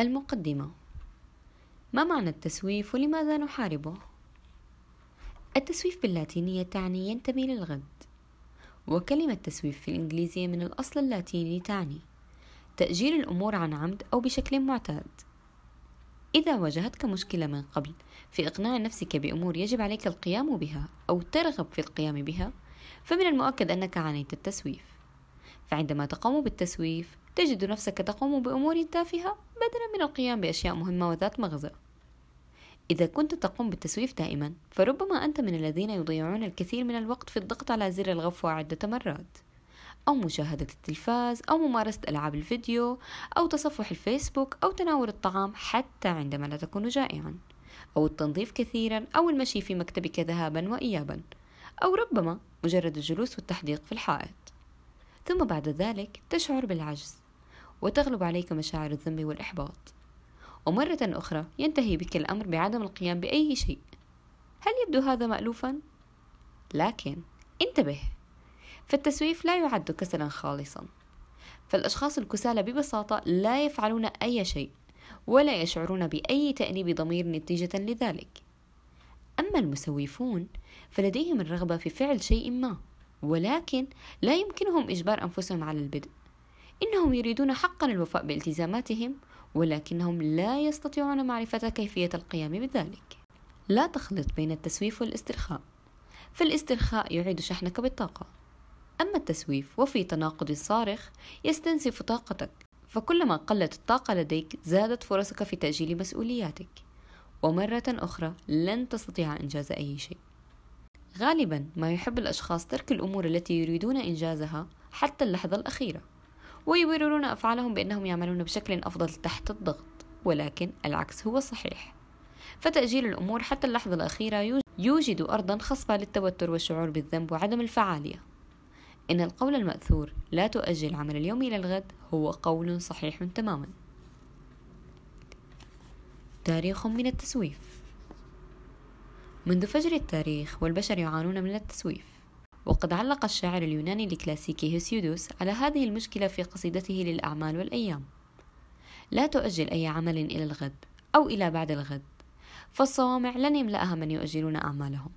المقدمة. ما معنى التسويف ولماذا نحاربه؟ التسويف باللاتينية تعني ينتمي للغد وكلمة تسويف في الإنجليزية من الأصل اللاتيني تعني تأجيل الأمور عن عمد أو بشكل معتاد. إذا واجهتك مشكلة من قبل في إقناع نفسك بأمور يجب عليك القيام بها أو ترغب في القيام بها فمن المؤكد أنك عانيت التسويف. فعندما تقوم بالتسويف تجد نفسك تقوم بأمور تافهة بدلا من القيام بأشياء مهمة وذات مغزى. إذا كنت تقوم بالتسويف دائما فربما أنت من الذين يضيعون الكثير من الوقت في الضغط على زر الغفوة عدة مرات. أو مشاهدة التلفاز أو ممارسة ألعاب الفيديو أو تصفح الفيسبوك أو تناول الطعام حتى عندما لا تكون جائعا. أو التنظيف كثيرا أو المشي في مكتبك ذهابا وإيابا. أو ربما مجرد الجلوس والتحديق في الحائط. ثم بعد ذلك تشعر بالعجز. وتغلب عليك مشاعر الذنب والإحباط. ومرة أخرى ينتهي بك الأمر بعدم القيام بأي شيء. هل يبدو هذا مألوفا؟ لكن انتبه فالتسويف لا يعد كسلا خالصا. فالأشخاص الكسالى ببساطة لا يفعلون أي شيء ولا يشعرون بأي تأنيب ضمير نتيجة لذلك. أما المسوفون فلديهم الرغبة في فعل شيء ما ولكن لا يمكنهم إجبار أنفسهم على البدء. إنهم يريدون حقا الوفاء بالتزاماتهم ولكنهم لا يستطيعون معرفة كيفية القيام بذلك. لا تخلط بين التسويف والاسترخاء. فالاسترخاء يعيد شحنك بالطاقة. أما التسويف وفي تناقض صارخ يستنزف طاقتك. فكلما قلت الطاقة لديك زادت فرصك في تأجيل مسؤولياتك. ومرة أخرى لن تستطيع إنجاز أي شيء. غالبا ما يحب الأشخاص ترك الأمور التي يريدون إنجازها حتى اللحظة الأخيرة. ويبررون أفعالهم بأنهم يعملون بشكل أفضل تحت الضغط ولكن العكس هو صحيح. فتأجيل الأمور حتى اللحظة الأخيرة يوجد أرضا خصبة للتوتر والشعور بالذنب وعدم الفعالية. إن القول المأثور لا تؤجل العمل اليومي إلى الغد هو قول صحيح تماما. تاريخ من التسويف. منذ فجر التاريخ والبشر يعانون من التسويف. وقد علق الشاعر اليوناني الكلاسيكي هيسيودوس على هذه المشكلة في قصيدته للأعمال والأيام. لا تؤجل أي عمل إلى الغد أو إلى بعد الغد فالصوامع لن يملأها من يؤجلون أعمالهم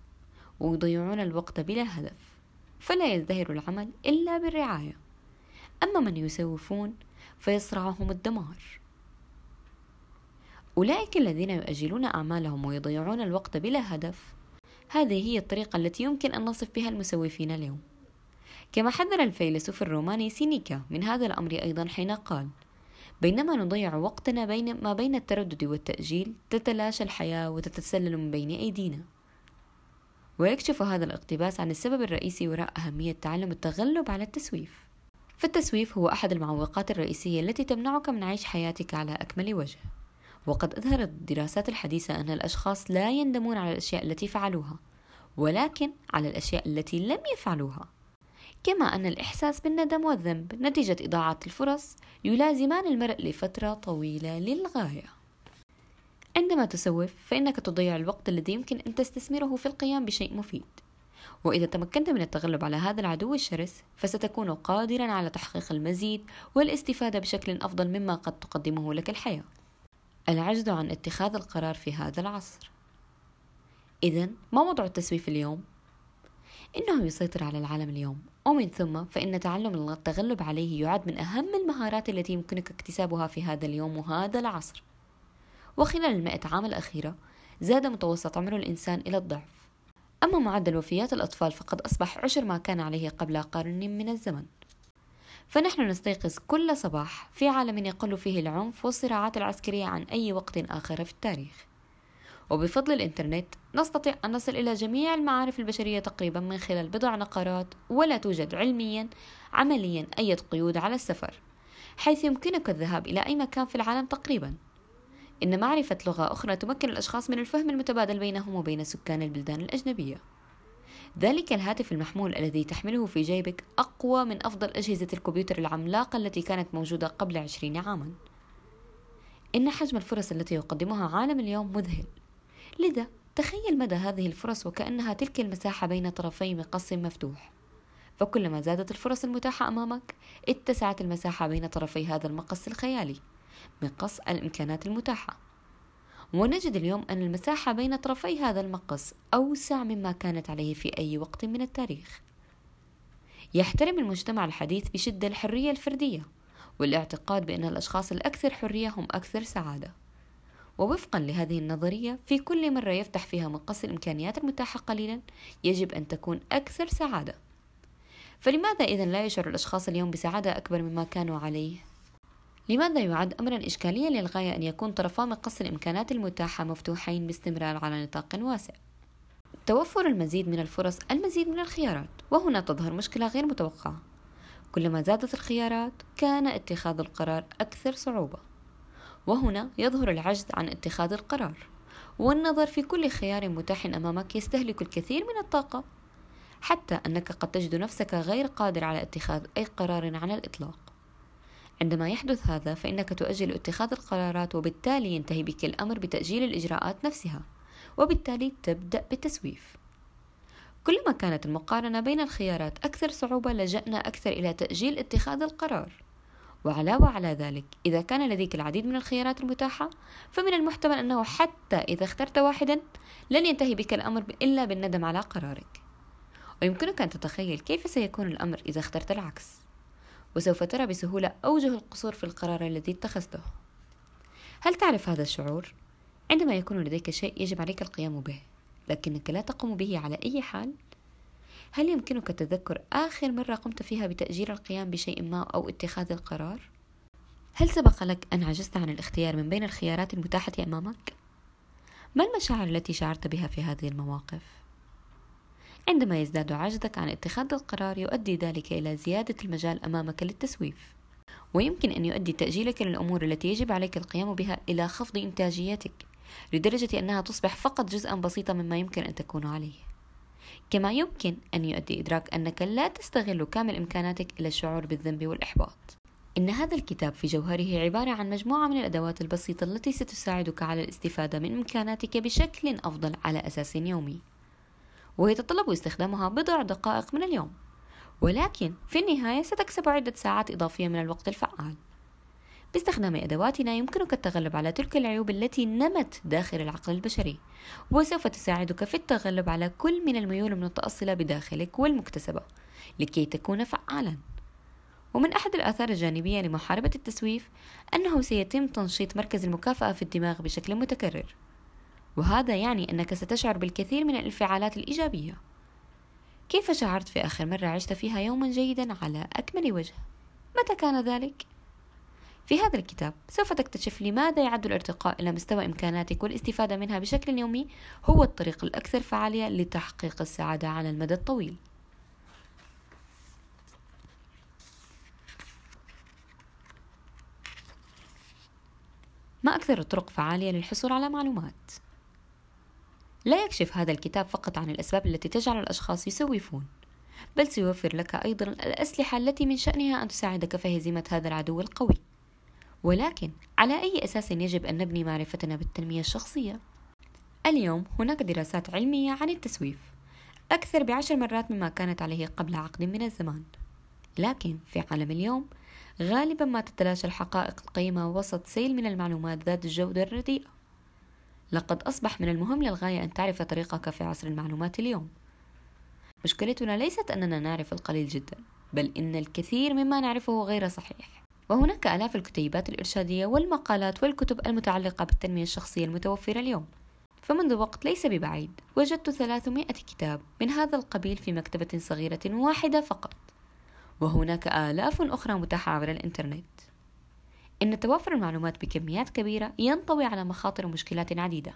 ويضيعون الوقت بلا هدف فلا يزدهر العمل إلا بالرعاية. أما من يسوفون فيصرعهم الدمار. أولئك الذين يؤجلون أعمالهم ويضيعون الوقت بلا هدف هذه هي الطريقة التي يمكن أن نصف بها المسوفين اليوم. كما حذر الفيلسوف الروماني سينيكا من هذا الأمر أيضا حين قال بينما نضيع وقتنا بين ما بين التردد والتأجيل تتلاشى الحياة وتتسلل من بين أيدينا. ويكشف هذا الاقتباس عن السبب الرئيسي وراء أهمية تعلم التغلب على التسويف. فالتسويف هو أحد المعوقات الرئيسية التي تمنعك من عيش حياتك على أكمل وجه. وقد أظهرت الدراسات الحديثة أن الأشخاص لا يندمون على الأشياء التي فعلوها ولكن على الأشياء التي لم يفعلوها. كما أن الإحساس بالندم والذنب نتيجة إضاعة الفرص يلازمان المرء لفترة طويلة للغاية. عندما تسوف فإنك تضيع الوقت الذي يمكن أن تستثمره في القيام بشيء مفيد. وإذا تمكنت من التغلب على هذا العدو الشرس فستكون قادرا على تحقيق المزيد والإستفادة بشكل أفضل مما قد تقدمه لك الحياة. العجز عن اتخاذ القرار في هذا العصر. إذا ما وضع التسويف اليوم؟ إنه يسيطر على العالم اليوم. ومن ثم فإن تعلم التغلب عليه يعد من أهم المهارات التي يمكنك اكتسابها في هذا اليوم وهذا العصر. وخلال المائة عام الأخيرة زاد متوسط عمر الإنسان إلى الضعف. أما معدل وفيات الأطفال فقد أصبح عشر ما كان عليه قبل قرن من الزمن. فنحن نستيقظ كل صباح في عالم يقل فيه العنف والصراعات العسكرية عن أي وقت آخر في التاريخ. وبفضل الإنترنت نستطيع أن نصل إلى جميع المعارف البشرية تقريبا من خلال بضع نقرات ولا توجد علميا عمليا أي قيود على السفر حيث يمكنك الذهاب إلى أي مكان في العالم تقريبا. إن معرفة لغة أخرى تمكن الأشخاص من الفهم المتبادل بينهم وبين سكان البلدان الأجنبية. ذلك الهاتف المحمول الذي تحمله في جيبك أقوى من أفضل أجهزة الكمبيوتر العملاقة التي كانت موجودة قبل عشرين عاما. إن حجم الفرص التي يقدمها عالم اليوم مذهل. لذا تخيل مدى هذه الفرص وكأنها تلك المساحة بين طرفي مقص مفتوح. فكلما زادت الفرص المتاحة أمامك اتسعت المساحة بين طرفي هذا المقص الخيالي مقص الإمكانات المتاحة. ونجد اليوم أن المساحة بين طرفي هذا المقص أوسع مما كانت عليه في أي وقت من التاريخ. يحترم المجتمع الحديث بشدة الحرية الفردية والاعتقاد بأن الأشخاص الأكثر حرية هم أكثر سعادة. ووفقا لهذه النظرية في كل مرة يفتح فيها مقص الإمكانيات المتاحة قليلا يجب أن تكون أكثر سعادة. فلماذا إذا لا يشعر الأشخاص اليوم بسعادة أكبر مما كانوا عليه؟ لماذا يعد أمرا إشكاليا للغاية أن يكون طرفا مقص الإمكانات المتاحة مفتوحين باستمرار على نطاق واسع؟ توفر المزيد من الفرص المزيد من الخيارات وهنا تظهر مشكلة غير متوقعة. كلما زادت الخيارات كان اتخاذ القرار أكثر صعوبة. وهنا يظهر العجز عن اتخاذ القرار والنظر في كل خيار متاح أمامك يستهلك الكثير من الطاقة. حتى أنك قد تجد نفسك غير قادر على اتخاذ أي قرار على الإطلاق. عندما يحدث هذا فإنك تؤجل اتخاذ القرارات وبالتالي ينتهي بك الأمر بتأجيل الإجراءات نفسها وبالتالي تبدأ بالتسويف. كلما كانت المقارنة بين الخيارات أكثر صعوبة لجأنا أكثر إلى تأجيل اتخاذ القرار. وعلاوة على ذلك إذا كان لديك العديد من الخيارات المتاحة فمن المحتمل أنه حتى إذا اخترت واحدا لن ينتهي بك الأمر إلا بالندم على قرارك. ويمكنك أن تتخيل كيف سيكون الأمر إذا اخترت العكس. وسوف ترى بسهولة أوجه القصور في القرار الذي اتخذته هل تعرف هذا الشعور؟ عندما يكون لديك شيء يجب عليك القيام به لكنك لا تقوم به على أي حال هل يمكنك تذكر آخر مرة قمت فيها بتأجيل القيام بشيء ما أو اتخاذ القرار؟ هل سبق لك أن عجزت عن الاختيار من بين الخيارات المتاحة أمامك؟ ما المشاعر التي شعرت بها في هذه المواقف؟ عندما يزداد عجزك عن اتخاذ القرار يؤدي ذلك إلى زيادة المجال أمامك للتسويف. ويمكن أن يؤدي تأجيلك للأمور التي يجب عليك القيام بها إلى خفض إنتاجيتك لدرجة أنها تصبح فقط جزءا بسيطا مما يمكن أن تكون عليه. كما يمكن أن يؤدي إدراك أنك لا تستغل كامل إمكاناتك إلى الشعور بالذنب والإحباط. إن هذا الكتاب في جوهره عبارة عن مجموعة من الأدوات البسيطة التي ستساعدك على الاستفادة من إمكاناتك بشكل أفضل على أساس يومي. ويتطلب استخدامها بضع دقائق من اليوم. ولكن في النهاية ستكسب عدة ساعات إضافية من الوقت الفعال. باستخدام أدواتنا يمكنك التغلب على تلك العيوب التي نمت داخل العقل البشري وسوف تساعدك في التغلب على كل من الميول المتأصلة بداخلك والمكتسبة لكي تكون فعالا. ومن أحد الآثار الجانبية لمحاربة التسويف أنه سيتم تنشيط مركز المكافأة في الدماغ بشكل متكرر. وهذا يعني أنك ستشعر بالكثير من الانفعالات الإيجابية كيف شعرت في آخر مرة عشت فيها يوما جيدا على أكمل وجه؟ متى كان ذلك؟ في هذا الكتاب سوف تكتشف لماذا يعد الارتقاء إلى مستوى إمكاناتك والاستفادة منها بشكل يومي هو الطريق الأكثر فعالية لتحقيق السعادة على المدى الطويل. ما أكثر الطرق فعالية للحصول على معلومات؟ لا يكشف هذا الكتاب فقط عن الأسباب التي تجعل الأشخاص يسوفون بل سيوفر لك أيضا الأسلحة التي من شأنها أن تساعدك في هزيمة هذا العدو القوي. ولكن على أي أساس يجب أن نبني معرفتنا بالتنمية الشخصية؟ اليوم هناك دراسات علمية عن التسويف أكثر بعشر مرات مما كانت عليه قبل عقد من الزمان. لكن في عالم اليوم غالبا ما تتلاشى الحقائق القيمة وسط سيل من المعلومات ذات الجودة الرديئة لقد أصبح من المهم للغاية أن تعرف طريقك في عصر المعلومات اليوم. مشكلتنا ليست أننا نعرف القليل جدا بل إن الكثير مما نعرفه غير صحيح. وهناك آلاف الكتيبات الإرشادية والمقالات والكتب المتعلقة بالتنمية الشخصية المتوفرة اليوم. فمنذ وقت ليس ببعيد وجدت 300 كتاب من هذا القبيل في مكتبة صغيرة واحدة فقط. وهناك آلاف أخرى متاحة عبر الإنترنت. إن توافر المعلومات بكميات كبيرة ينطوي على مخاطر ومشكلات عديدة.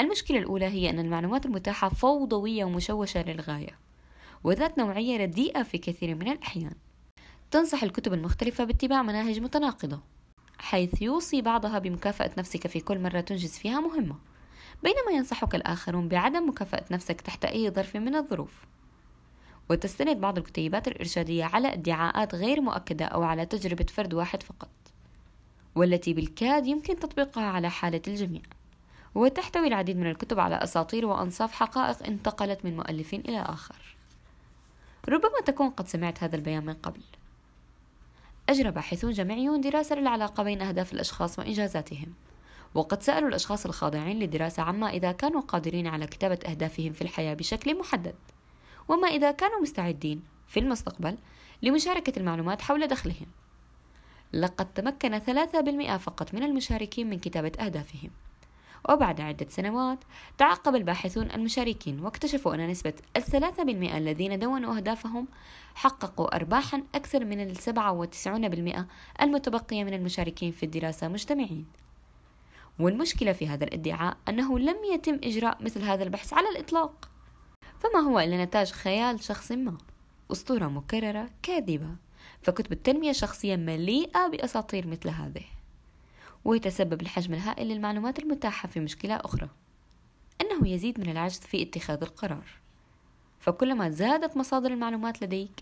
المشكلة الأولى هي أن المعلومات المتاحة فوضوية ومشوشة للغاية وذات نوعية رديئة في كثير من الأحيان. تنصح الكتب المختلفة باتباع مناهج متناقضة حيث يوصي بعضها بمكافأة نفسك في كل مرة تنجز فيها مهمة بينما ينصحك الآخرون بعدم مكافأة نفسك تحت أي ظرف من الظروف. وتستند بعض الكتيبات الإرشادية على ادعاءات غير مؤكدة أو على تجربة فرد واحد فقط. والتي بالكاد يمكن تطبيقها على حالة الجميع. وتحتوي العديد من الكتب على أساطير وأنصاف حقائق انتقلت من مؤلف إلى آخر. ربما تكون قد سمعت هذا البيان من قبل. أجرى باحثون جامعيون دراسة للعلاقة بين أهداف الأشخاص وإنجازاتهم. وقد سألوا الأشخاص الخاضعين للدراسة عما إذا كانوا قادرين على كتابة أهدافهم في الحياة بشكل محدد. وما إذا كانوا مستعدين في المستقبل لمشاركة المعلومات حول دخلهم. لقد تمكن 3% فقط من المشاركين من كتابة أهدافهم. وبعد عدة سنوات تعقب الباحثون المشاركين واكتشفوا أن نسبة الثلاثة بالمئة الذين دونوا أهدافهم حققوا أرباحا أكثر من السبعة وتسعون بالمئة المتبقية من المشاركين في الدراسة مجتمعين. والمشكلة في هذا الادعاء أنه لم يتم إجراء مثل هذا البحث على الإطلاق. فما هو إلا نتاج خيال شخص ما؟ أسطورة مكررة كاذبة. فكتب التنمية الشخصية مليئة بأساطير مثل هذه. ويتسبب الحجم الهائل للمعلومات المتاحة في مشكلة أخرى. أنه يزيد من العجز في اتخاذ القرار. فكلما زادت مصادر المعلومات لديك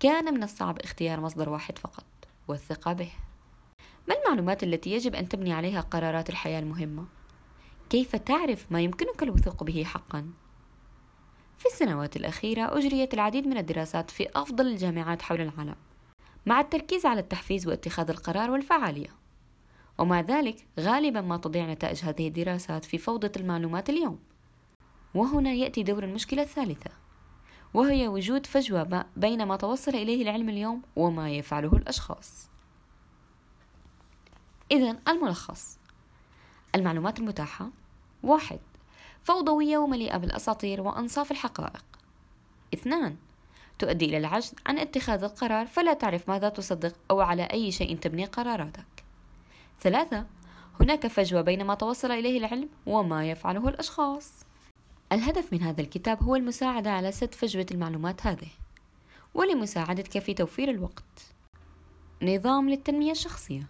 كان من الصعب اختيار مصدر واحد فقط والثقة به. ما المعلومات التي يجب أن تبني عليها قرارات الحياة المهمة؟ كيف تعرف ما يمكنك الوثوق به حقا؟ في السنوات الأخيرة أجريت العديد من الدراسات في أفضل الجامعات حول العالم. مع التركيز على التحفيز واتخاذ القرار والفعالية. ومع ذلك غالبا ما تضيع نتائج هذه الدراسات في فوضى المعلومات اليوم. وهنا يأتي دور المشكلة الثالثة وهي وجود فجوة بين ما توصل إليه العلم اليوم وما يفعله الأشخاص. إذا الملخص. المعلومات المتاحة. واحد فوضوية ومليئة بالأساطير وأنصاف الحقائق. اثنان تؤدي إلى العجز عن اتخاذ القرار فلا تعرف ماذا تصدق أو على أي شيء تبني قراراتك. ثلاثة هناك فجوة بين ما توصل إليه العلم وما يفعله الأشخاص. الهدف من هذا الكتاب هو المساعدة على سد فجوة المعلومات هذه ولمساعدتك في توفير الوقت. نظام للتنمية الشخصية.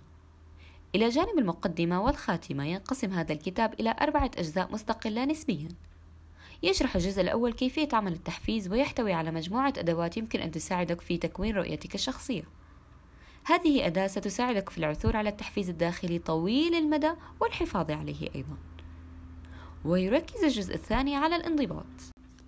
إلى جانب المقدمة والخاتمة ينقسم هذا الكتاب إلى أربعة أجزاء مستقلة نسبيا. يشرح الجزء الأول كيفية عمل التحفيز ويحتوي على مجموعة أدوات يمكن أن تساعدك في تكوين رؤيتك الشخصية. هذه أداة ستساعدك في العثور على التحفيز الداخلي طويل المدى والحفاظ عليه أيضا. ويركز الجزء الثاني على الانضباط.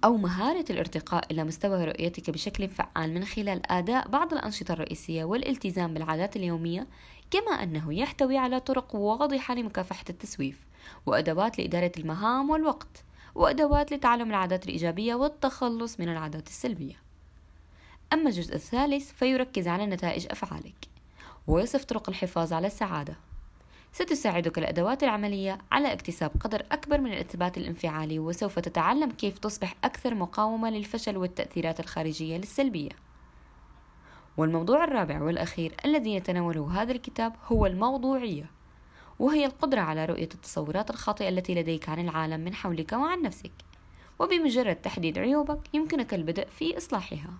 أو مهارة الارتقاء إلى مستوى رؤيتك بشكل فعال من خلال أداء بعض الأنشطة الرئيسية والالتزام بالعادات اليومية كما أنه يحتوي على طرق واضحة لمكافحة التسويف وأدوات لإدارة المهام والوقت. وأدوات لتعلم العادات الإيجابية والتخلص من العادات السلبية. أما الجزء الثالث فيركز على نتائج أفعالك ويصف طرق الحفاظ على السعادة. ستساعدك الأدوات العملية على اكتساب قدر أكبر من الإثبات الانفعالي وسوف تتعلم كيف تصبح أكثر مقاومة للفشل والتأثيرات الخارجية للسلبية. والموضوع الرابع والأخير الذي يتناوله هذا الكتاب هو الموضوعية. وهي القدرة على رؤية التصورات الخاطئة التي لديك عن العالم من حولك وعن نفسك. وبمجرد تحديد عيوبك يمكنك البدء في إصلاحها.